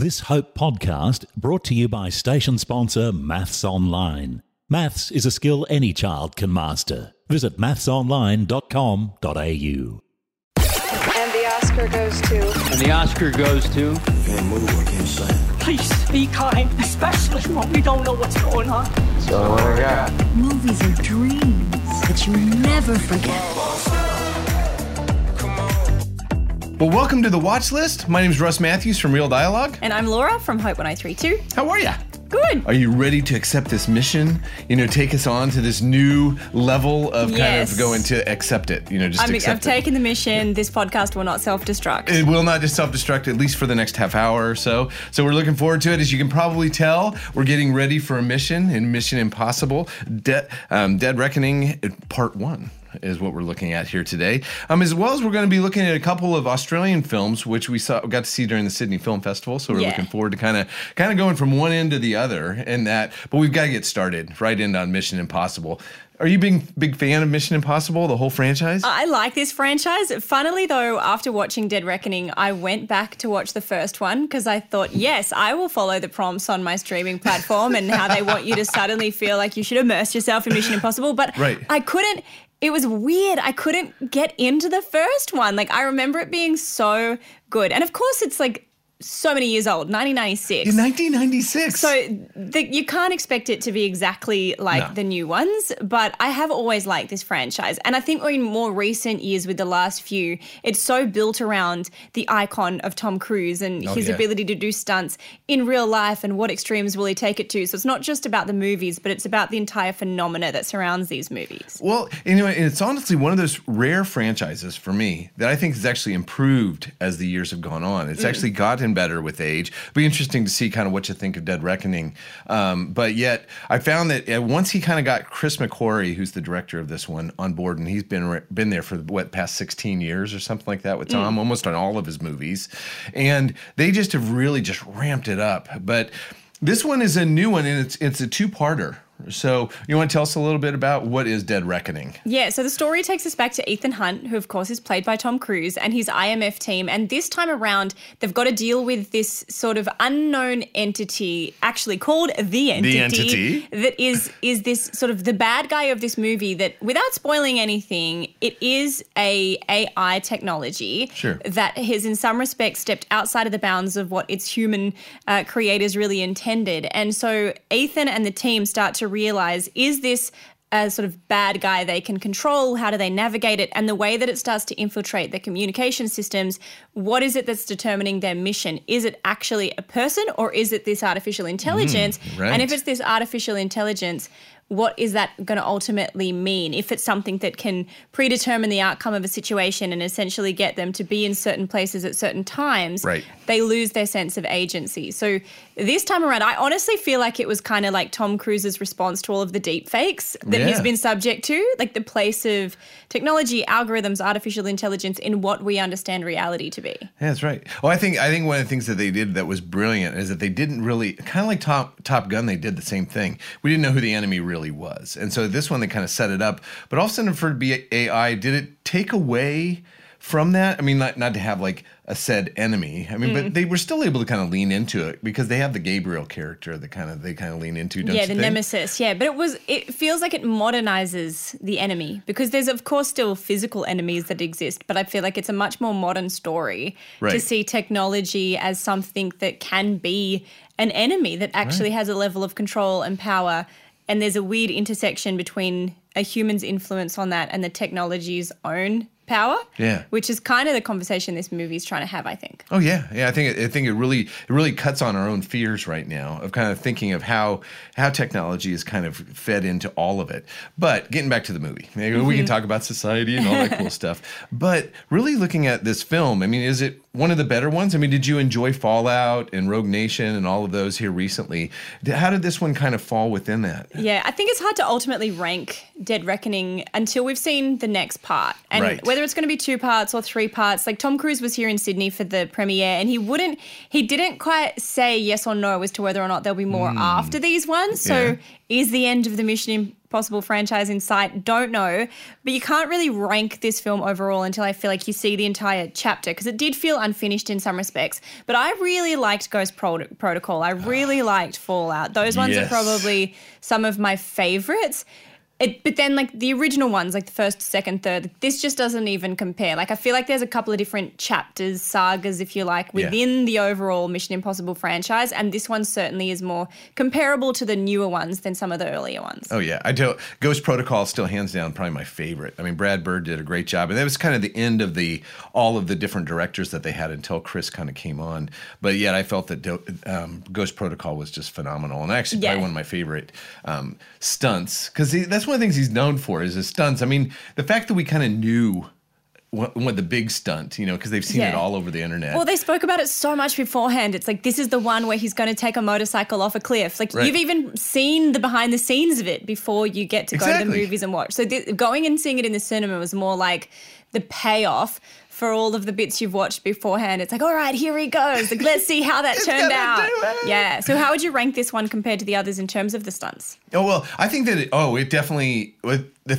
This Hope podcast brought to you by station sponsor Maths Online. Maths is a skill any child can master. Visit mathsonline.com.au. And the Oscar goes to. And the Oscar goes to. Can't move, I can't say. Please be kind, especially when we don't know what's going on. So what I got? Movies are dreams that you never forget. Well, welcome to the watch list. My name is Russ Matthews from Real Dialogue. And I'm Laura from Hope 1032. How are you? Good. Are you ready to accept this mission? You know, take us on to this new level of kind of going to accept it. You know, just I'm, accept I've taken the mission. This podcast will not self destruct. it. It will not just self-destruct at least for the next half hour or so. So we're looking forward to it. As you can probably tell, we're getting ready for a mission in Mission Impossible, De- um, Dead Reckoning Part One. Is what we're looking at here today. Um, as well as we're going to be looking at a couple of Australian films, which we saw got to see during the Sydney Film Festival. So we're Yeah. looking forward to kind of kind of going from one end to the other in that. But we've got to get started right in on Mission Impossible. Are you big big fan of Mission Impossible, the whole franchise? I like this franchise. Funnily, though, after watching Dead Reckoning, I went back to watch the first one because I thought, yes, I will follow the prompts on my streaming platform and how they want you to suddenly feel like you should immerse yourself in Mission Impossible. But Right. I couldn't. It was weird. I couldn't get into the first one. Like, I remember it being so good. And of course, it's like so many years old, 1996. in 1996. So the, you can't expect it to be exactly like No. the new ones, but I have always liked this franchise. And I think in more recent years with the last few, it's so built around the icon of Tom Cruise and Oh, his yeah. ability to do stunts in real life and what extremes will he take it to. So it's not just about the movies, but it's about the entire phenomena that surrounds these movies. Well, anyway, it's honestly one of those rare franchises for me that I think has actually improved as the years have gone on. Mm. It's actually gotten better with age. Be interesting to see kind of what you think of Dead Reckoning. Um, but yet, I found that uh, once he kind of got Chris McQuarrie, who's the director of this one, on board, and he's been been there for what past sixteen years or something like that with Tom, almost on all of his movies, and they just have really just ramped it up. But this one is a new one, and it's it's a two parter. So you want to tell us a little bit about what is Dead Reckoning? Yeah, so the story takes us back to Ethan Hunt, who of course is played by Tom Cruise, and his IMF team. And this time around, they've got to deal with this sort of unknown entity, actually called the entity, entity. that is is this sort of the bad guy of this movie. That, without spoiling anything, it is a AI technology Sure. that has, in some respects, stepped outside of the bounds of what its human uh, creators really intended. And so Ethan and the team start to realize is this a sort of bad guy they can control? How do they navigate it? And the way that it starts to infiltrate their communication systems, what is it that's determining their mission? Is it actually a person or is it this artificial mm, intelligence? right. And if it's this artificial intelligence, what is that going to ultimately mean? If it's something that can predetermine the outcome of a situation and essentially get them to be in certain places at certain times, Right. They lose their sense of agency. So this time around, I honestly feel like it was kind of like Tom Cruise's response to all of the deep fakes that he's been subject to, like the place of technology, algorithms, artificial intelligence in what we understand reality to be. Yeah, that's right. Well, I think I think one of the things that they did that was brilliant is that they didn't really kind of like Top Top Gun. They did the same thing. We didn't know who the enemy really was, and so this one they kind of set it up. But all of a sudden, for AI, did it take away from that? I mean, not not to have like a said enemy. I mean, Mm. but they were still able to kind of lean into it because they have the Gabriel character that kind of they kind of lean into. Don't yeah, the nemesis. Yeah, but it was. It feels like it modernizes the enemy because there's of course still physical enemies that exist, but I feel like it's a much more modern story to see technology as something that can be an enemy that actually has a level of control and power. And there's a weird intersection between a human's influence on that and the technology's own power. Yeah. Which is kind of the conversation this movie is trying to have, I think. Oh yeah, yeah. I think it, I think it really it really cuts on our own fears right now of kind of thinking of how how technology is kind of fed into all of it. But getting back to the movie, maybe we Mm-hmm. can talk about society and all that cool stuff. But really looking at this film, I mean, is it one of the better ones? I mean, did you enjoy Fallout and Rogue Nation and all of those here recently? How did this one kind of fall within that? Yeah, I think it's hard to ultimately rank Dead Reckoning until we've seen the next part. And Right. whether it's going to be two parts or three parts, like Tom Cruise was here in Sydney for the premiere and he wouldn't, he didn't quite say yes or no as to whether or not there'll be more hmm. after these ones. So. Yeah. is the end of the Mission Impossible franchise in sight. Don't know, but you can't really rank this film overall until I feel like you see the entire chapter because it did feel unfinished in some respects. But I really liked Ghost Pro- Protocol. I really ah. liked Fallout. Those ones Yes. are probably some of my favorites. It, but then, like the original ones, like the first, second, third, this just doesn't even compare. Like, I feel like there's a couple of different chapters, sagas, if you like, Yeah. within the overall Mission Impossible franchise, and this one certainly is more comparable to the newer ones than some of the earlier ones. Oh yeah, I do. Ghost Protocol is still hands down probably my favorite. I mean, Brad Bird did a great job, and that was kind of the end of the all of the different directors that they had until Chris kind of came on. But yet, I felt that Do- um, Ghost Protocol was just phenomenal, and actually Yeah. probably one of my favorite um, stunts because that's one of the things he's known for is his stunts. I mean, the fact that we kind of knew. What, what the big stunt, you know, because they've seen it all over the internet. Well, they spoke about it so much beforehand. It's like this is the one where he's going to take a motorcycle off a cliff. Like Right. you've even seen the behind the scenes of it before you get to go to the movies and watch. So th- going and seeing it in the cinema was more like the payoff for all of the bits you've watched beforehand. It's like, all right, here he goes. Like, let's see how that turned out. Yeah. So how would you rank this one compared to the others in terms of the stunts? Oh well, I think that it, oh, it definitely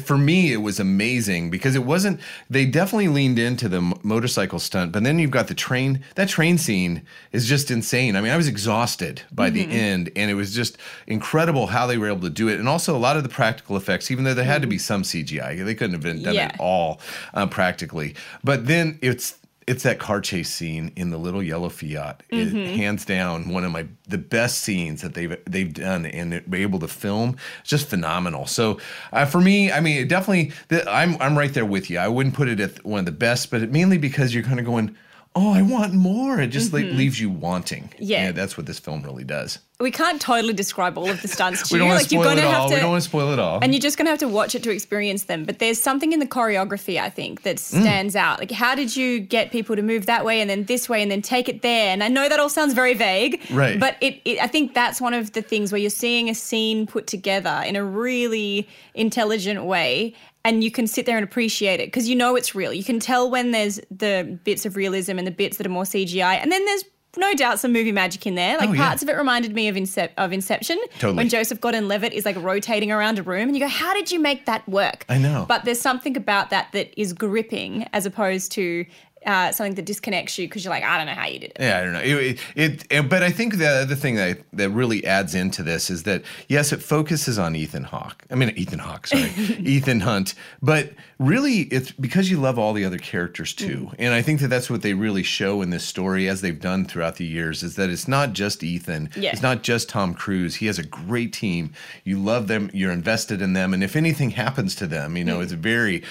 for me it was amazing because it wasn't. They definitely leaned into the motorcycle stunt, but then you've got the train. That train scene is just insane. I mean, I was exhausted by the end, and it was just incredible how they were able to do it, and also a lot of the practical effects. Even though there had to be some CGI, they couldn't have been done Yeah. it all um, practically. But then it's it's that car chase scene in the little yellow Fiat. It, hands down, one of my the best scenes that they've they've done and be able to film. It's just phenomenal. So uh, for me, I mean, it definitely, the, I'm I'm right there with you. I wouldn't put it at one of the best, but it, mainly because you're kind of going. Oh, I want more. It just like leaves you wanting. Yeah. And that's what this film really does. We can't totally describe all of the stunts to We don't you. want to you're spoil going it to have all. to We don't want to spoil it all. And you're just going to have to watch it to experience them. But there's something in the choreography, I think, that Mm. stands out. Like, how did you get people to move that way and then this way and then take it there? And I know that all sounds very vague, Right. But it, it I think that's one of the things where you're seeing a scene put together in a really intelligent way. And you can sit there and appreciate it because you know it's real. You can tell when there's the bits of realism and the bits that are more CGI. And then there's no doubt some movie magic in there. Like Oh, yeah. parts of it reminded me of, Incep- of Inception. Totally. When Joseph Gordon-Levitt is like rotating around a room, and you go, "How did you make that work?" I know. But there's something about that that is gripping, as opposed to uh, something that disconnects you because you're like, "I don't know how you did it." Yeah, I don't know. It, it, it- but I think the other thing that that really adds into this is that yes, it focuses on Ethan Hawke. I mean Ethan Hawke, sorry, Ethan Hunt. But really, it's because you love all the other characters too, and I think that that's what they really show in this story, as they've done throughout the years, is that it's not just Ethan. Yeah. It's not just Tom Cruise. He has a great team. You love them. You're invested in them, and if anything happens to them, you know, it's very,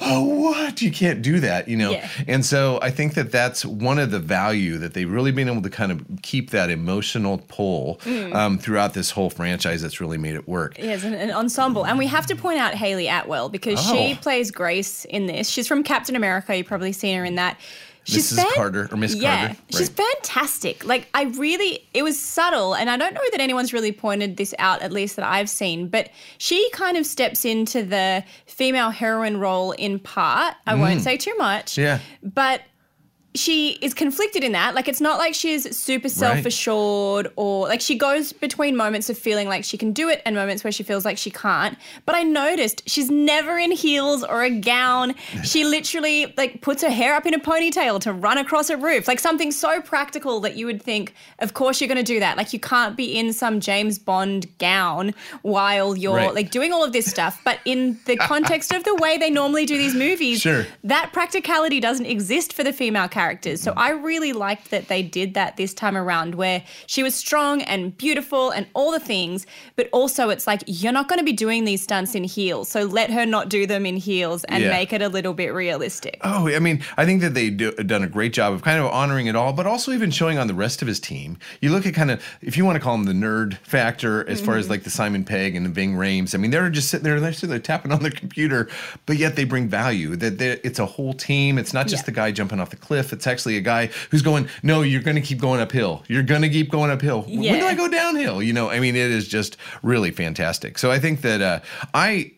oh, what? You can't do that, you know. Yeah. And so I think that that's one of the value that they've really been able to kind of keep that emotional pull Mm. um, throughout this whole franchise that's really made it work. Yes, an, an ensemble. And we have to point out Hayley Atwell because she Oh. plays Grace in this. She's from Captain America. You've probably seen her in that. She's Mrs. Carter, or Miss yeah, Carter, she's fantastic. Like I really, it was subtle, and I don't know that anyone's really pointed this out, at least that I've seen. But she kind of steps into the female heroine role in part. I won't say too much. Mm. Yeah. but she is conflicted in that. Like, it's not like she's super self assured or like she goes between moments of feeling like she can do it and moments where she feels like she can't. But I noticed she's never in heels or a gown. She literally like puts her hair up in a ponytail to run across a roof. Like something so practical that you would think, of course you're going to do that. Like, you can't be in some James Bond gown while you're Right. like doing all of this stuff. But in the context of the way they normally do these movies, Sure. that practicality doesn't exist for the female characters. So I really liked that they did that this time around, where she was strong and beautiful and all the things, but also it's like, you're not going to be doing these stunts in heels. So let her not do them in heels and Yeah. make it a little bit realistic. Oh, I mean, I think that they do, done a great job of kind of honoring it all, but also even showing on the rest of his team. You look at kind of, if you want to call him the nerd factor, as far Mm-hmm. as like the Simon Pegg and the Ving Rhames. I mean, they're just sitting there, they're sitting there tapping on their computer, but yet they bring value. That it's a whole team. It's not just Yeah. the guy jumping off the cliff. It's actually a guy who's going, no, you're going to keep going uphill. You're going to keep going uphill. When do I go downhill? You know, I mean, it is just really fantastic. So I think that uh, I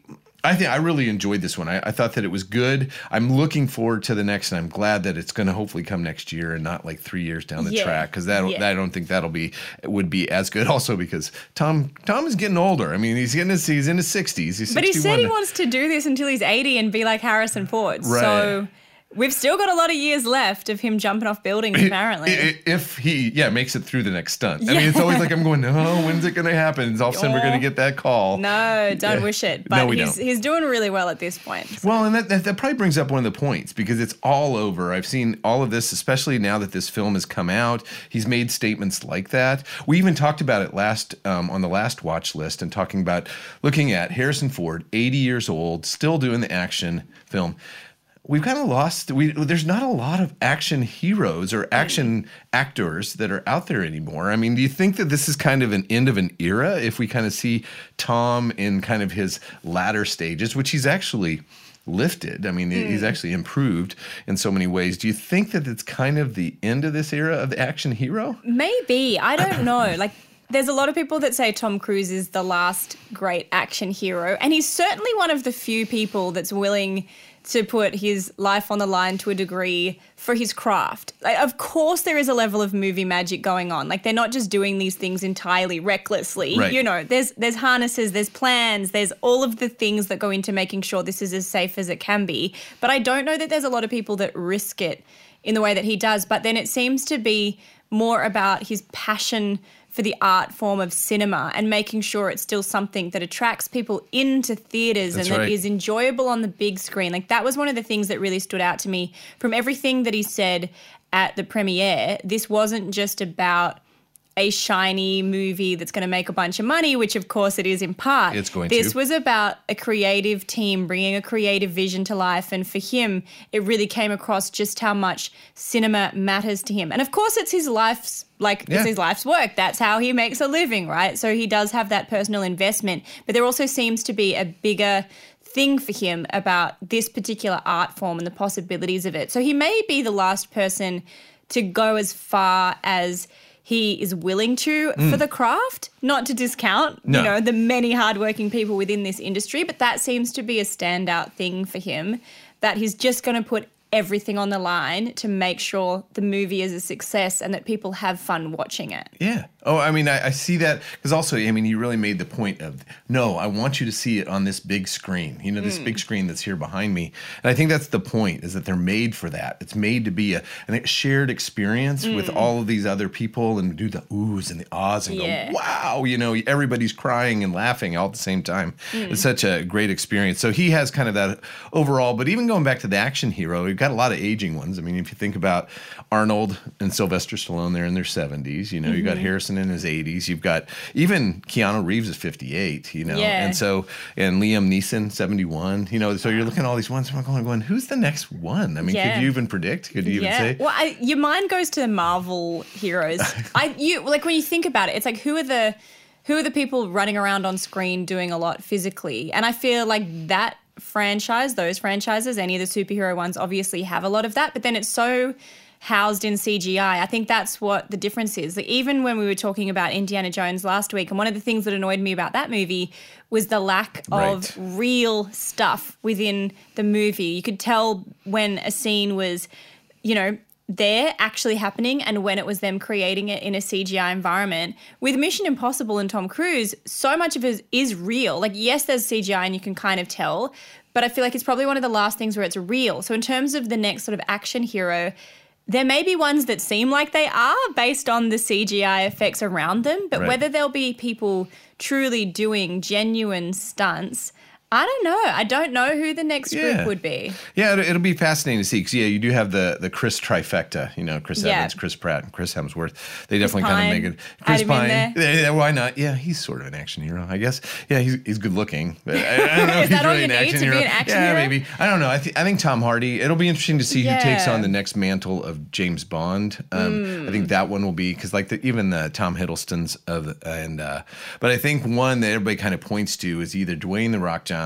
I think I really enjoyed this one. I, I thought that it was good. I'm looking forward to the next, and I'm glad that it's going to hopefully come next year and not like three years down the Yeah. track because that Yeah. I don't think that'll be would be as good. Also because Tom Tom is getting older. I mean he's getting his, he's in his 60s. He's But he said he wants to do this until he's 80 and be like Harrison Ford. Right. So we've still got a lot of years left of him jumping off buildings, apparently. If he, yeah, makes it through the next stunt. I mean, it's always like I'm going, no, when's it going to happen? And all of a sudden, we're going to get that call. no, don't Yeah. wish it. No, But we he's, don't. he's doing really well at this point. Well, and that, that, that probably brings up one of the points because it's all over. I've seen all of this, especially now that this film has come out. He's made statements like that. We even talked about it last um, on the last watch list and talking about looking at Harrison Ford, 80 years old, still doing the action film. We've kind of lost. We there's not a lot of action heroes or action actors that are out there anymore. I mean, do you think that this is kind of an end of an era if we kind of see Tom in kind of his latter stages, which he's actually lifted. I mean, he's mm. actually improved in so many ways. Do you think that it's kind of the end of this era of the action hero? Maybe. I don't know. Like, there's a lot of people that say Tom Cruise is the last great action hero, and he's certainly one of the few people that's willing to put his life on the line to a degree for his craft. Like, of course, there is a level of movie magic going on. Like, they're not just doing these things entirely recklessly. Right. You know, there's there's harnesses, there's plans, there's all of the things that go into making sure this is as safe as it can be. But I don't know that there's a lot of people that risk it in the way that he does. But then it seems to be more about his passion for the art form of cinema and making sure it's still something that attracts people into theaters That's and that right. is enjoyable on the big screen. Like that was one of the things that really stood out to me from everything that he said at the premiere. This wasn't just about a shiny movie that's going to make a bunch of money, which of course it is in part. It's going this to. was about a creative team bringing a creative vision to life. And for him, it really came across just how much cinema matters to him. And of course, it's his life's like Yeah. it's his life's work. That's how he makes a living, right? So he does have that personal investment. But there also seems to be a bigger thing for him about this particular art form and the possibilities of it. So he may be the last person to go as far as he is willing to for the craft, not to discount, Mm. No. you know, the many hardworking people within this industry, but that seems to be a standout thing for him that he's just going to put everything on the line to make sure the movie is a success and that people have fun watching it. Yeah. Oh, I mean, I, I see that because also, I mean, you really made the point of no, I want you to see it on this big screen. You know, this hmm. big screen that's here behind me, and I think that's the point is that they're made for that. It's made to be a, a shared experience with hmm. all of these other people and do the oohs and the ahs and Yeah. go, wow, you know, everybody's crying and laughing all at the same time. Hmm. It's such a great experience. So he has kind of that overall. But even going back to the action hero, we've got a lot of aging ones. I mean, if you think about Arnold and Sylvester Stallone, they're in their 70s. You know, you got mm-hmm. Harrison in his 80s. You've got even Keanu Reeves is 58. You know, Yeah. and so and Liam Neeson 71. You know, so you're looking at all these ones. I'm going, going, who's the next one? I mean, Yeah. could you even predict? Could you even yeah. say? Well, I, your mind goes to the Marvel heroes. I you like when you think about it, it's like who are the who are the people running around on screen doing a lot physically? And I feel like that franchise, those franchises, any of the superhero ones obviously have a lot of that, but then it's so housed in CGI. I think that's what the difference is. Like even when we were talking about Indiana Jones last week, and one of the things that annoyed me about that movie was the lack of Right. real stuff within the movie. You could tell when a scene was, you know, there actually happening and when it was them creating it in a CGI environment. With Mission Impossible and Tom Cruise, so much of it is real. Like, yes, there's CGI and you can kind of tell, but I feel like it's probably one of the last things where it's real. So, in terms of the next sort of action hero, there may be ones that seem like they are based on the CGI effects around them, but Right. whether there'll be people truly doing genuine stunts, I don't know. I don't know who the next Yeah. group would be. Yeah, it'll, it'll be fascinating to see because yeah, you do have the the Chris trifecta. You know, Chris Yeah. Evans, Chris Pratt, and Chris Hemsworth. They definitely kind of make it. Chris Pine. there. Yeah, why not? Yeah, he's sort of an action hero, I guess. Yeah, he's he's good looking. But I, I don't know Is if he's all really an action hero. an action yeah, hero? maybe. I don't know. I, th- I think Tom Hardy. It'll be interesting to see who takes on the next mantle of James Bond. Um, I think that one will be because like the, even the Tom Hiddleston's of and uh, but I think one that everybody kind of points to is either Dwayne the Rock Johnson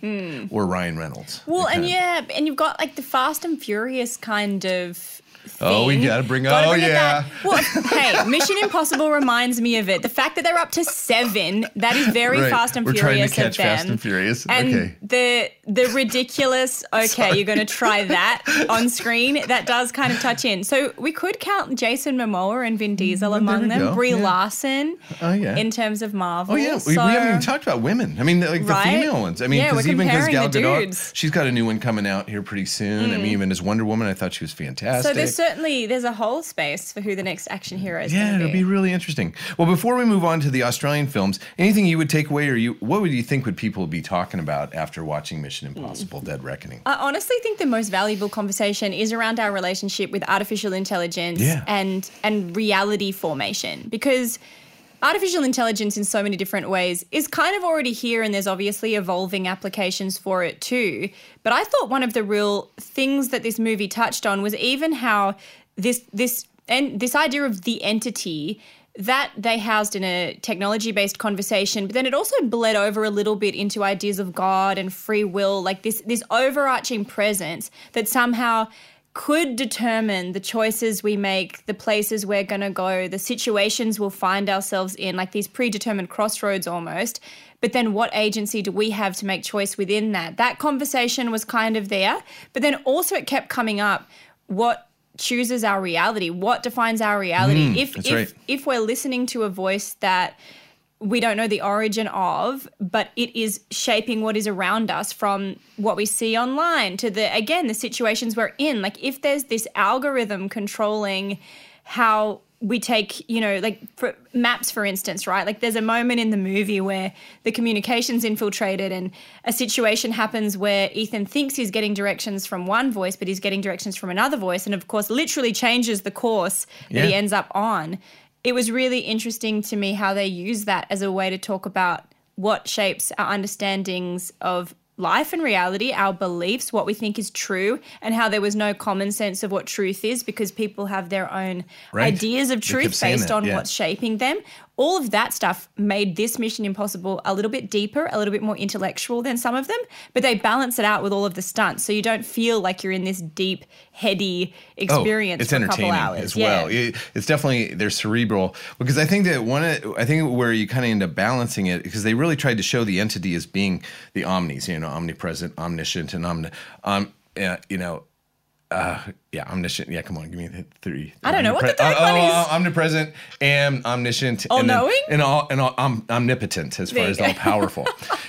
Hmm. or Ryan Reynolds. Well, and kinda- yeah, and you've got like the Fast and Furious kind of Oh, we gotta bring- Gotta oh, bring yeah. Well, hey, Mission Impossible reminds me of it. The fact that they're up to seven, that is very Right. Fast and We're trying to Furious catch. Fast and Furious. And Okay. the the ridiculous. Okay, you're going to try that on screen. That does kind of touch in. So we could count Jason Momoa and Vin Diesel Mm, among them. go. Brie Yeah. Larson. Oh, yeah. In terms of Marvel. Oh yeah, we, we haven't even talked about women. I mean, like the Right? female ones. I mean, because we're even because Gal Gadot. Mm. she's got a new one coming out here pretty soon. I mean, even as Wonder Woman, I thought she was fantastic. So certainly there's a whole space for who the next action hero is. yeah, it'll be really interesting. Well, before we move on to the Australian films, anything you would take away, or you, what would you think would people be talking about after watching Mission Impossible: Dead Reckoning? I honestly think the most valuable conversation is around our relationship with artificial intelligence Yeah. and and reality formation because artificial intelligence in so many different ways is kind of already here and there's obviously evolving applications for it too. But I thought one of the real things that this movie touched on was even how this this and this idea of the entity that they housed in a technology based conversation but then it also bled over a little bit into ideas of god and free will like this this overarching presence that somehow could determine the choices we make the places we're going to go the situations we'll find ourselves in like these predetermined crossroads almost. But then what agency do we have to make choice within that? That conversation was kind of there but then also it kept coming up what chooses our reality what defines our reality. If Mm, that's if right. if we're listening to a voice that we don't know the origin of, but it is shaping what is around us from what we see online to the, again, the situations we're in. Like, if there's this algorithm controlling how we take, you know, like for maps, for instance, right? Like, there's a moment in the movie where the communication's infiltrated and a situation happens where Ethan thinks he's getting directions from one voice, but he's getting directions from another voice. And of course, literally changes the course that he ends up on it was really interesting to me how they use that as a way to talk about what shapes our understandings of life and reality, our beliefs, what we think is true, and how there was no common sense of what truth is because people have their own Right. ideas of truth based on yeah. what's shaping them. All of that stuff made this Mission Impossible a little bit deeper, a little bit more intellectual than some of them, but they balance it out with all of the stunts. So you don't feel like you're in this deep, heady experience Oh, it's for a couple entertaining hours. as Yeah. well. It- it's definitely they're cerebral because I think that one of, I think where you kind of end up balancing it because they really tried to show the entity as being the omnis, you know, omnipresent, omniscient, and omni, um, uh, you know. Uh, yeah, omniscient. Yeah, come on, give me the three. I don't know what the third one oh, is. oh, omnipresent and omniscient, and then- All-knowing? and all and all, om, omnipotent as far as all powerful.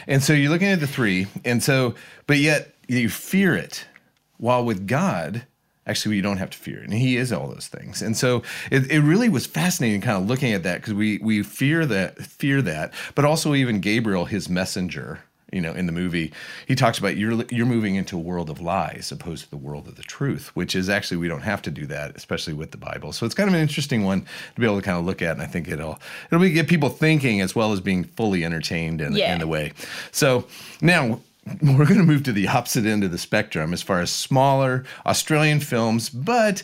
and so you're looking at the three, and so but yet you fear it, while with God. Actually, you don't have to fear it, and He is all those things. And so it, it really was fascinating, kind of looking at that because we we fear that fear that, but also even Gabriel, His messenger, you know, in the movie, he talks about you're you're moving into a world of lies opposed to the world of the truth, which is actually we don't have to do that, especially with the Bible. So it's kind of an interesting one to be able to kind of look at, and I think it'll it'll be, get people thinking as well as being fully entertained in, Yeah. in the way. So now we're going to move to the opposite end of the spectrum as far as smaller Australian films, but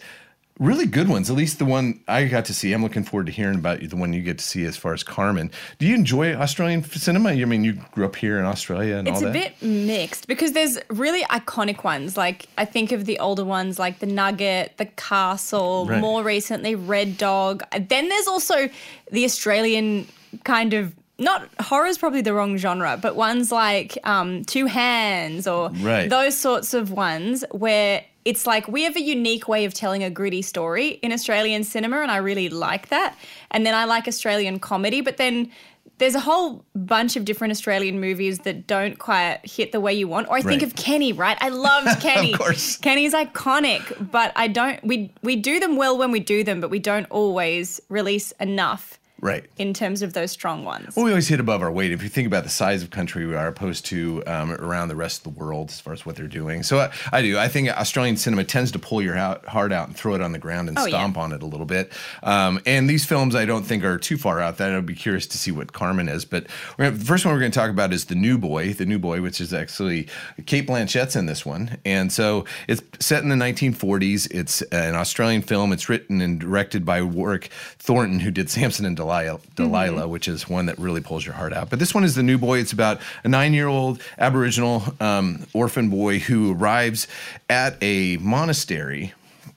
really good ones. At least the one I got to see. I'm looking forward to hearing about you, the one you get to see as far as Carmen. Do you enjoy Australian cinema? I mean, you grew up here in Australia and It's all a bit mixed because there's really iconic ones. Like I think of the older ones like The Nugget, The Castle, Right. more recently Red Dog. Then there's also the Australian kind of not horror's probably the wrong genre, but ones like um, Two Hands or Right. those sorts of ones where it's like we have a unique way of telling a gritty story in Australian cinema, and I really like that. And then I like Australian comedy, but then there's a whole bunch of different Australian movies that don't quite hit the way you want. Or I think Right. of Kenny, right? I loved Kenny. Of course. Kenny's iconic, but I don't. We we do them well when we do them, but we don't always release enough Right. in terms of those strong ones. Well, we always hit above our weight. If you think about the size of country we are opposed to um, around the rest of the world as far as what they're doing. So I, I do. I think Australian cinema tends to pull your heart out and throw it on the ground and Oh, yeah. stomp on it a little bit. Um, and these films I don't think are too far out. That I'd be curious to see what Carmen is. But we're gonna, the first one we're going to talk about is The New Boy. The New Boy, which is actually Cate Blanchett's in this one. And so it's set in the 1940s. It's an Australian film. It's written and directed by Warwick Thornton, who did Samson and Delilah, Delilah which is one that really pulls your heart out. But this one is The New Boy. It's about a nine year old Aboriginal um, orphan boy who arrives at a monastery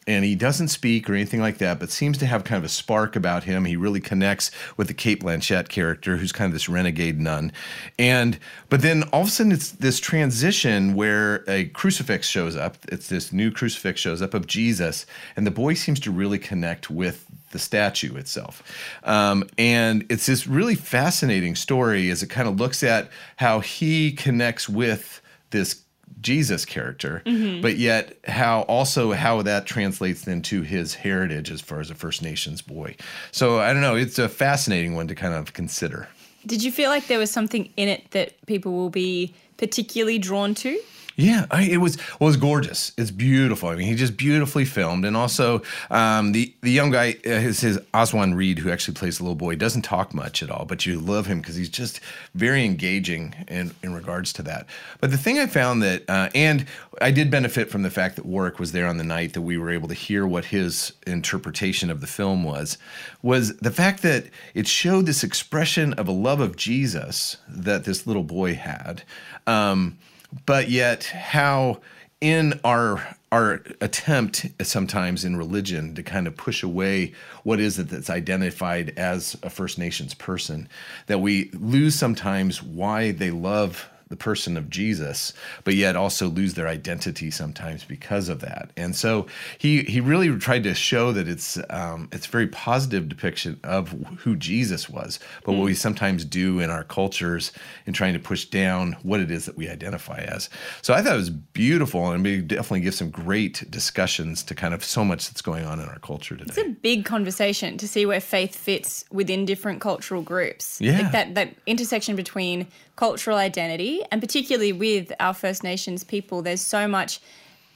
and he doesn't speak or anything like that, but seems to have kind of a spark about him. He really connects with the Cate Blanchett character, who's kind of this renegade nun. And but then all of a sudden it's this transition where a crucifix shows up. It's this new crucifix shows up of Jesus, and the boy seems to really connect with the statue itself. Um, and it's this really fascinating story as it kind of looks at how he connects with this Jesus character, but yet how also how that translates into his heritage as far as a First Nations boy. So I don't know, it's a fascinating one to kind of consider. Did you feel like there was something in it that people will be particularly drawn to? Yeah, I, it was was gorgeous. It's beautiful. I mean, he just beautifully filmed, and also um, the the young guy, uh, his, his Aswan Reid, who actually plays the little boy, doesn't talk much at all, but you love him because he's just very engaging in in regards to that. But the thing I found that, uh, and I did benefit from the fact that Warwick was there on the night that we were able to hear what his interpretation of the film was, was the fact that it showed this expression of a love of Jesus that this little boy had. Um, but yet how in our our attempt sometimes in religion to kind of push away what is it that's identified as a First Nations person, that we lose sometimes why they love the person of Jesus, but yet also lose their identity sometimes because of that. And so he he really tried to show that it's um, it's a very positive depiction of who Jesus was, but what we sometimes do in our cultures in trying to push down what it is that we identify as. So I thought it was beautiful, and we definitely give some great discussions to kind of so much that's going on in our culture today. It's a big conversation to see where faith fits within different cultural groups. Yeah. Like that that intersection between cultural identity and particularly with our First Nations people, there's so much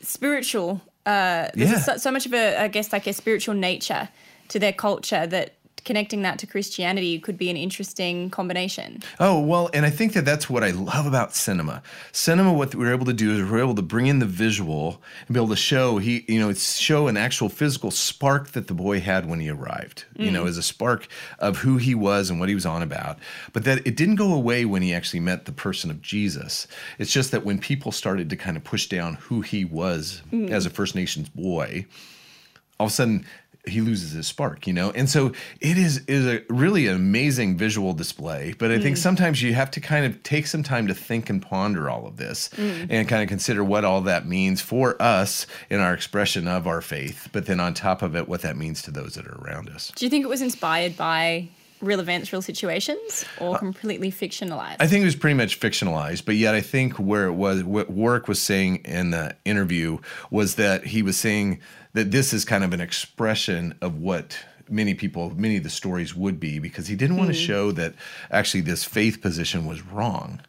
spiritual uh there's Yeah. so, so much of a I guess like a spiritual nature to their culture that connecting that to Christianity could be an interesting combination. Oh, well, and I think that that's what I love about cinema. Cinema, what we're able to do is we're able to bring in the visual and be able to show he, you know, show an actual physical spark that the boy had when he arrived, you know, mm. as a spark of who he was and what he was on about. But that it didn't go away when he actually met the person of Jesus. It's just that when people started to kind of push down who he was mm. as a First Nations boy, all of a sudden he loses his spark, you know? And so it is is a really amazing visual display. But I think mm. sometimes you have to kind of take some time to think and ponder all of this mm. and kind of consider what all that means for us in our expression of our faith, but then on top of it, what that means to those that are around us. Do you think it was inspired by real events, real situations, or uh, completely fictionalized? I think it was pretty much fictionalized, but yet I think where it was, what Warwick was saying in the interview was that he was saying that this is kind of an expression of what many people, many of the stories would be, because he didn't want to hmm. show that actually this faith position was wrong.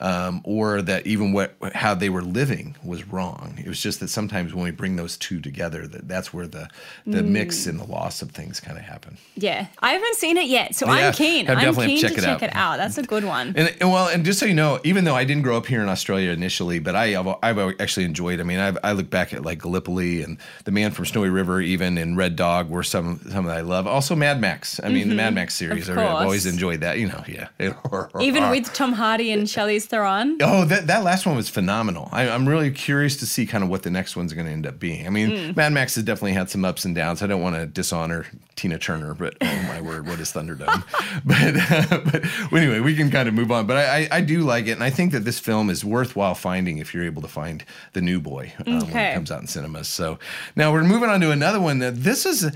Um, or that even what how they were living was wrong. It was just that sometimes when we bring those two together, that that's where the the mix and the loss of things kind of happen. yeah, I haven't seen it yet, so Yeah, I'm keen. I'm definitely keen check to it check out. it out. That's a good one. And, and well, and just so you know, even though I didn't grow up here in Australia initially, but I, I've, I've actually enjoyed. I mean, I've, I look back at like Gallipoli and The Man from Snowy River, even and Red Dog, were some some that I love. Also, Mad Max. I mean, the Mad Max series. I've always enjoyed that. You know, yeah. Even with Tom Hardy and Charlize Theron. Oh, that, that last one was phenomenal. I, I'm really curious to see kind of what the next one's going to end up being. I mean, Mad Max has definitely had some ups and downs. I don't want to dishonor Tina Turner, but oh my word, what is Thunderdome? but, but anyway, we can kind of move on. But I, I, I do like it, and I think that this film is worthwhile finding if you're able to find the new boy um, when it comes out in cinemas. So now we're moving on to another one. That this is.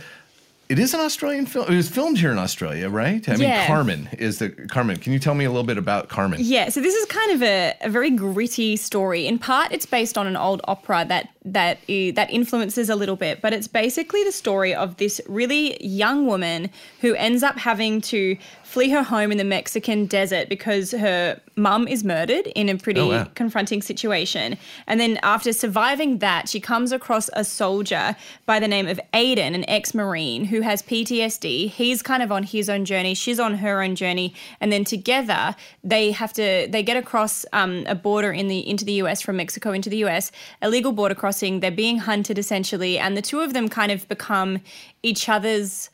It is an Australian film. It was filmed here in Australia, right? I mean, Carmen is the Carmen. Can you tell me a little bit about Carmen? Yeah, so this is kind of a, a very gritty story. In part, it's based on an old opera that that i- that influences a little bit, but it's basically the story of this really young woman who ends up having to flee her home in the Mexican desert because her mum is murdered in a pretty Oh, wow. confronting situation. And then after surviving that, she comes across a soldier by the name of Aiden, an ex-marine who has PTSD. He's kind of on his own journey, she's on her own journey, and then together they have to they get across um, a border in the into the US from Mexico into the US, a legal border crossing. They're being hunted essentially, and the two of them kind of become each other's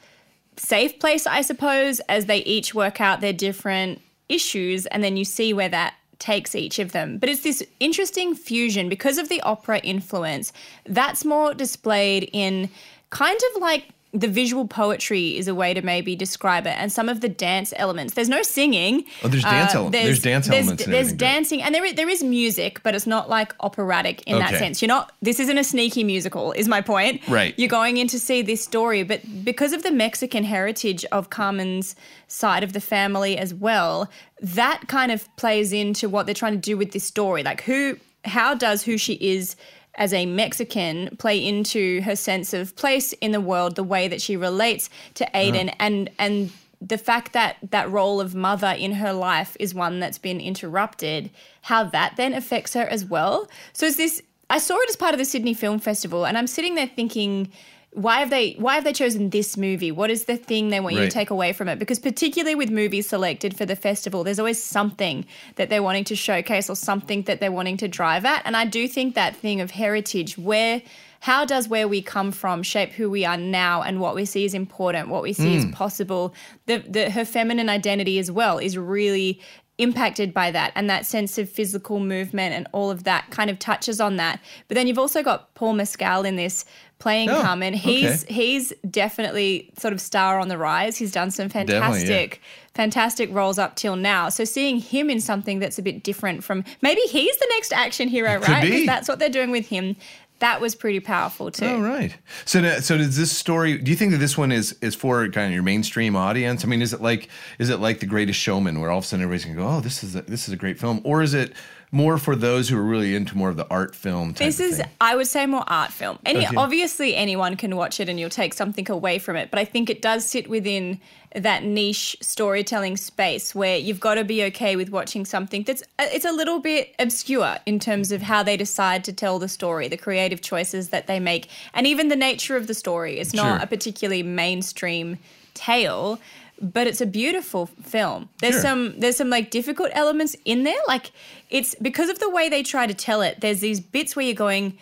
safe place, I suppose, as they each work out their different issues, and then you see where that takes each of them. But it's this interesting fusion because of the opera influence. That's more displayed in kind of like the visual poetry is a way to maybe describe it, and some of the dance elements. There's no singing. Oh, there's uh, dance ele- there's dance elements There's everything, but- dancing, and there is, there is music, but it's not like operatic in that sense. You're not. This isn't a sneaky musical, is my point. Right. You're going in to see this story, but because of the Mexican heritage of Carmen's side of the family as well, that kind of plays into what they're trying to do with this story. Like who, how does who she is as a Mexican play into her sense of place in the world, the way that she relates to Aiden, and and the fact that that role of mother in her life is one that's been interrupted, how that then affects her as well. So it's this. I saw it as part of the Sydney Film Festival, and I'm sitting there thinking. Why have they why have they chosen this movie? What is the thing they want you to take away from it? Because particularly with movies selected for the festival, there's always something that they're wanting to showcase or something that they're wanting to drive at. And I do think that thing of heritage, where how does where we come from shape who we are now and what we see is important, what we see is hmm. possible. The, the her feminine identity as well is really impacted by that and that sense of physical movement and all of that kind of touches on that. But then you've also got Paul Mescal in this playing Oh, Carmen. He's okay. he's definitely sort of star on the rise. He's done some fantastic fantastic roles up till now. So seeing him in something that's a bit different from maybe he's the next action hero, right? That's what they're doing with him. That was pretty powerful too. Oh right. So so does this story? Do you think that this one is is for kind of your mainstream audience? I mean, is it like is it like The Greatest Showman, where all of a sudden everybody's gonna go, oh, this is a, this is a great film, or is it more for those who are really into more of the art film? Type This is? I would say, more art film. Any, Okay. obviously, anyone can watch it and you'll take something away from it. But I think it does sit within that niche storytelling space where you've got to be okay with watching something that's uh, it's a little bit obscure in terms of how they decide to tell the story, the creative choices that they make, and even the nature of the story. It's not Sure. a particularly mainstream tale. But it's a beautiful film. There's Sure. some there's some like difficult elements in there. Like it's because of the way they try to tell it. There's these bits where you're going,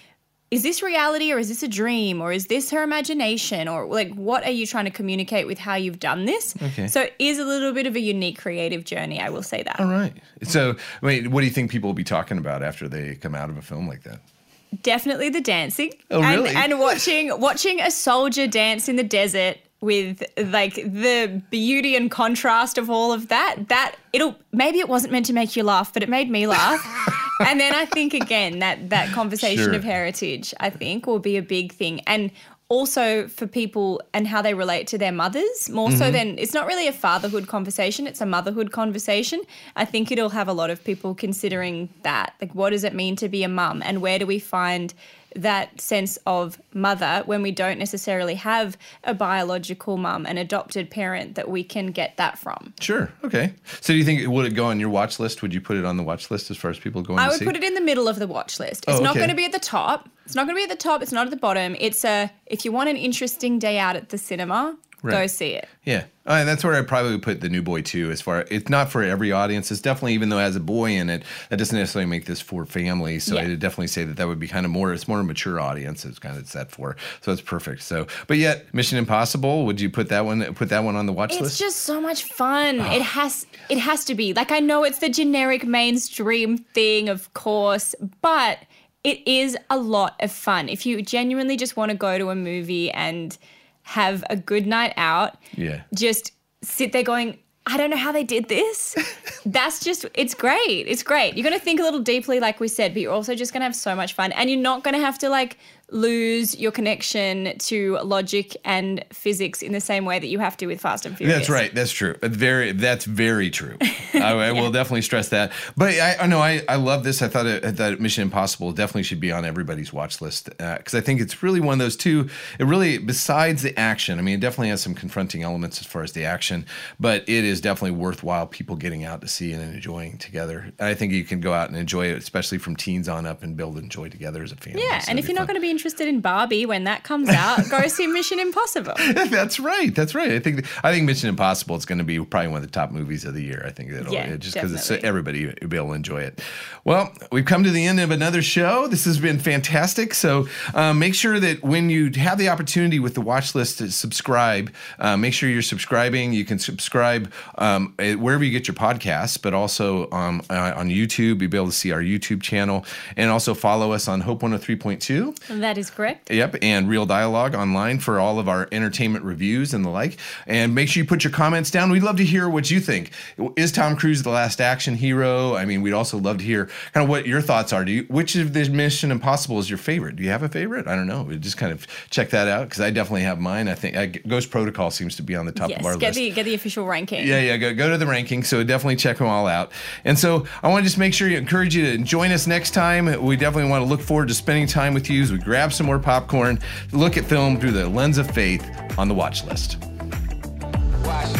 is this reality or is this a dream or is this her imagination or like what are you trying to communicate with how you've done this? Okay. So it is a little bit of a unique creative journey. I will say that. all right. So I mean, what do you think people will be talking about after they come out of a film like that? Definitely the dancing. Oh, and, really? and watching watching a soldier dance in the desert with like the beauty and contrast of all of that. That it'll maybe it wasn't meant to make you laugh, but it made me laugh. and then I think again that that conversation Sure. of heritage, I think, will be a big thing. And also for people and how they relate to their mothers more Mm-hmm. so than it's not really a fatherhood conversation it's a motherhood conversation i think it'll have a lot of people considering that like what does it mean to be a mum and where do we find that sense of mother when we don't necessarily have a biological mum an adopted parent that we can get that from Sure. Okay. So do you think it would it go on your watch list? Would you put it on the watch list as far as people going I would see? put it in the middle of the watch list. It's Oh, not going to be at the top. It's not going to be at the top. It's not at the bottom. It's a if you want an interesting day out at the cinema, go Right. see it. Yeah, uh, that's where I probably would put the new boy too. As far it's not for every audience. It's definitely even though it has a boy in it, that doesn't necessarily make this for families. So Yeah. I'd definitely say that that would be kind of more. It's more a mature audience. It's kind of set for. So it's perfect. So, but yet Mission Impossible. Would you put that one? Put that one on the watch It's list? It's just so much fun. it has it has to be. Like I know it's the generic mainstream thing, of course, but it is a lot of fun. If you genuinely just want to go to a movie and have a good night out, Yeah. just sit there going, I don't know how they did this. That's just, it's great. It's great. You're going to think a little deeply, like we said, but you're also just going to have so much fun. And you're not going to have to like lose your connection to logic and physics in the same way that you have to with Fast and Furious. That's right. That's true. That's Very. That's very true. I, I will definitely stress that. But I, I know I, I love this. I thought it, I thought Mission Impossible definitely should be on everybody's watch list uh, because I think it's really one of those two. It really, besides the action, I mean, it definitely has some confronting elements as far as the action, but it is definitely worthwhile people getting out to see and enjoying together. And I think you can go out and enjoy it, especially from teens on up, and build and enjoy together as a family. Yeah, So and if you're not going to be interested in Barbie when that comes out, go see Mission Impossible. That's right. That's right. I think I think Mission Impossible is going to be probably one of the top movies of the year. I think that'll Yeah, just because everybody will be able to enjoy it. Well, we've come to the end of another show. This has been fantastic. So um, make sure that when you have the opportunity with the watch list to subscribe, uh, make sure you're subscribing. You can subscribe um, wherever you get your podcasts, but also um, uh, on YouTube. You'll be able to see our YouTube channel and also follow us on Hope 103.2. that is correct. Yep, and Real Dialogue online for all of our entertainment reviews and the like. And make sure you put your comments down. We'd love to hear what you think. Is Tom Cruise the last action hero? I mean, we'd also love to hear kind of what your thoughts are. Do you, which of the Mission Impossible is your favorite? Do you have a favorite? I don't know. We just kind of check that out because I definitely have mine. I think I, Ghost Protocol seems to be on the top yes, of our get list. the get the official ranking. Yeah, yeah, go, go to the ranking. So definitely check them all out. And so I want to just make sure you encourage you to join us next time. We definitely want to look forward to spending time with you as we grab some more popcorn, look at film through the lens of faith on the watch list. Watch